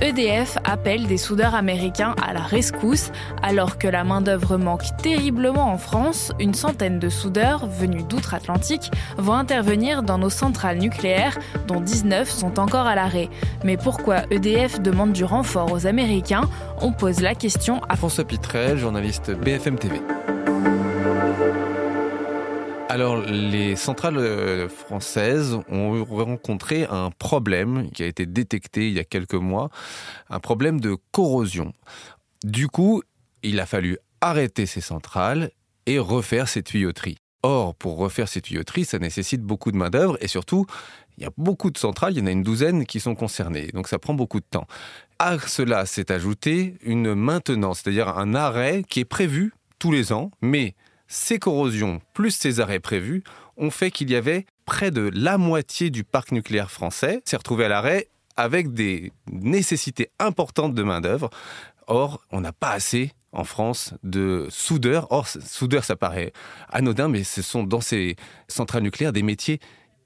EDF appelle des soudeurs américains à la rescousse. Alors que la main-d'œuvre manque terriblement en France, une centaine de soudeurs venus d'outre-Atlantique vont intervenir dans nos centrales nucléaires, dont 19 sont encore à l'arrêt. Mais pourquoi EDF demande du renfort aux Américains? On pose la question à François Pitrel, journaliste BFM TV. Alors, les centrales euh, françaises ont rencontré un problème qui a été détecté il y a quelques mois, un problème de corrosion. Du coup, il a fallu arrêter ces centrales et refaire ces tuyauteries. Or, pour refaire ces tuyauteries, ça nécessite beaucoup de main-d'œuvre et surtout, il y a beaucoup de centrales, il y en a une douzaine qui sont concernées, donc ça prend beaucoup de temps. À cela s'est ajouté une maintenance, c'est-à-dire un arrêt qui est prévu tous les ans, mais ces corrosions, plus ces arrêts prévus, ont fait qu'il y avait près de la moitié du parc nucléaire français s'est retrouvé à l'arrêt avec des nécessités importantes de main-d'œuvre. Or, on n'a pas assez en France de soudeurs. Or, soudeurs, ça paraît anodin, mais ce sont dans ces centrales nucléaires des métiers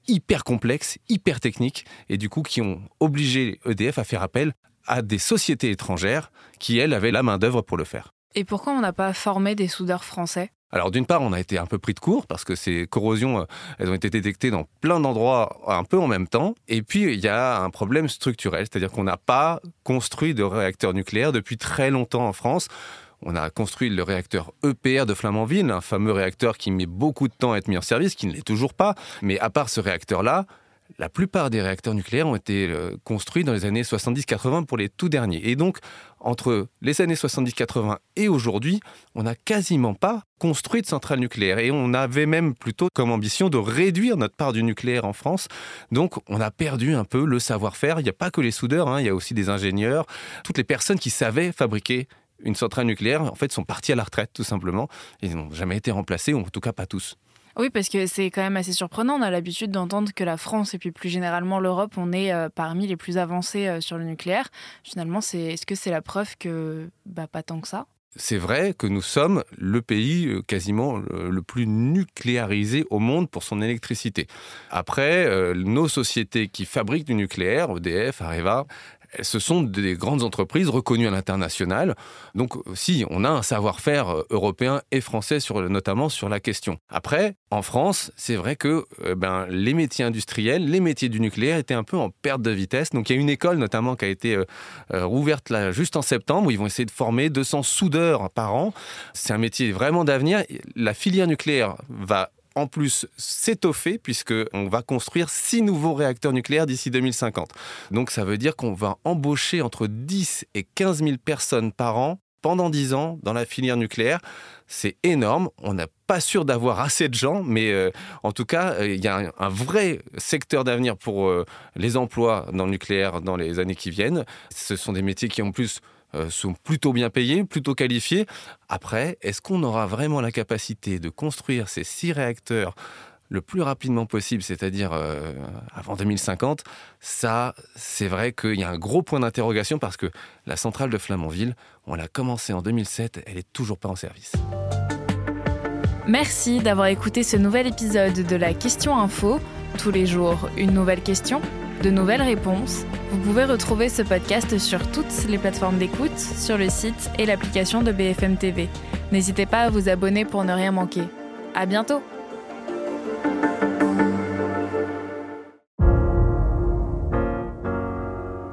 hyper complexes, hyper techniques, et du coup qui ont obligé EDF à faire appel à des sociétés étrangères qui, elles, avaient la main-d'œuvre pour le faire. Et pourquoi on n'a pas formé des soudeurs français? Alors d'une part, on a été un peu pris de court parce que ces corrosions, euh, elles ont été détectées dans plein d'endroits un peu en même temps. Et puis, il y a un problème structurel, c'est-à-dire qu'on n'a pas construit de réacteur nucléaire depuis très longtemps en France. On a construit le réacteur EPR de Flamanville, un fameux réacteur qui met beaucoup de temps à être mis en service, qui ne l'est toujours pas. Mais à part ce réacteur-là, la plupart des réacteurs nucléaires ont été euh, construits dans les années 70-80 pour les tout derniers. Et donc, entre les années 70-80 et aujourd'hui, on n'a quasiment pas construit de centrales nucléaires. Et on avait même plutôt comme ambition de réduire notre part du nucléaire en France. Donc, on a perdu un peu le savoir-faire. Il n'y a pas que les soudeurs, hein, il y a aussi des ingénieurs. Toutes les personnes qui savaient fabriquer une centrale nucléaire, en fait, sont parties à la retraite, tout simplement. Ils n'ont jamais été remplacés, ou en tout cas pas tous. Oui, parce que c'est quand même assez surprenant. On a l'habitude d'entendre que la France et puis plus généralement l'Europe, on est euh, parmi les plus avancés euh, sur le nucléaire. Finalement, c'est, est-ce que c'est la preuve que bah, pas tant que ça? C'est vrai que nous sommes le pays euh, quasiment le plus nucléarisé au monde pour son électricité. Après, nos sociétés qui fabriquent du nucléaire, EDF, Areva, ce sont des grandes entreprises reconnues à l'international. Donc si, on a un savoir-faire euh, européen et français sur, notamment sur la question. Après, en France, c'est vrai que euh, ben, les métiers industriels, les métiers du nucléaire étaient un peu en perte de vitesse. Donc il y a une école notamment qui a été euh, rouverte là, juste en septembre où ils vont essayer de former 200 soudeurs par an. C'est un métier vraiment d'avenir. La filière nucléaire va en plus s'étoffer puisqu'on va construire six nouveaux réacteurs nucléaires d'ici 2050. Donc ça veut dire qu'on va embaucher entre 10 et 15 000 personnes par an pendant 10 ans dans la filière nucléaire. C'est énorme. On n'est pas sûr d'avoir assez de gens, mais euh, en tout cas, euh, il y a un, vrai secteur d'avenir pour euh, les emplois dans le nucléaire dans les années qui viennent. Ce sont des métiers qui, en plus, sont plutôt bien payés, plutôt qualifiés. Après, est-ce qu'on aura vraiment la capacité de construire ces six réacteurs le plus rapidement possible, c'est-à-dire euh, avant 2050, ça, c'est vrai qu'il y a un gros point d'interrogation parce que la centrale de Flamanville, on l'a commencée en 2007, elle n'est toujours pas en service. Merci d'avoir écouté ce nouvel épisode de la Question Info. Tous les jours, une nouvelle question de nouvelles réponses. Vous pouvez retrouver ce podcast sur toutes les plateformes d'écoute, sur le site et l'application de BFM TV. N'hésitez pas à vous abonner pour ne rien manquer. À bientôt!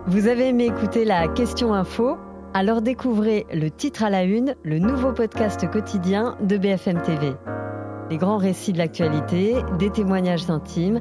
Vous avez aimé écouter la question info? Alors découvrez le titre à la une, le nouveau podcast quotidien de BFM TV. Les grands récits de l'actualité, des témoignages intimes,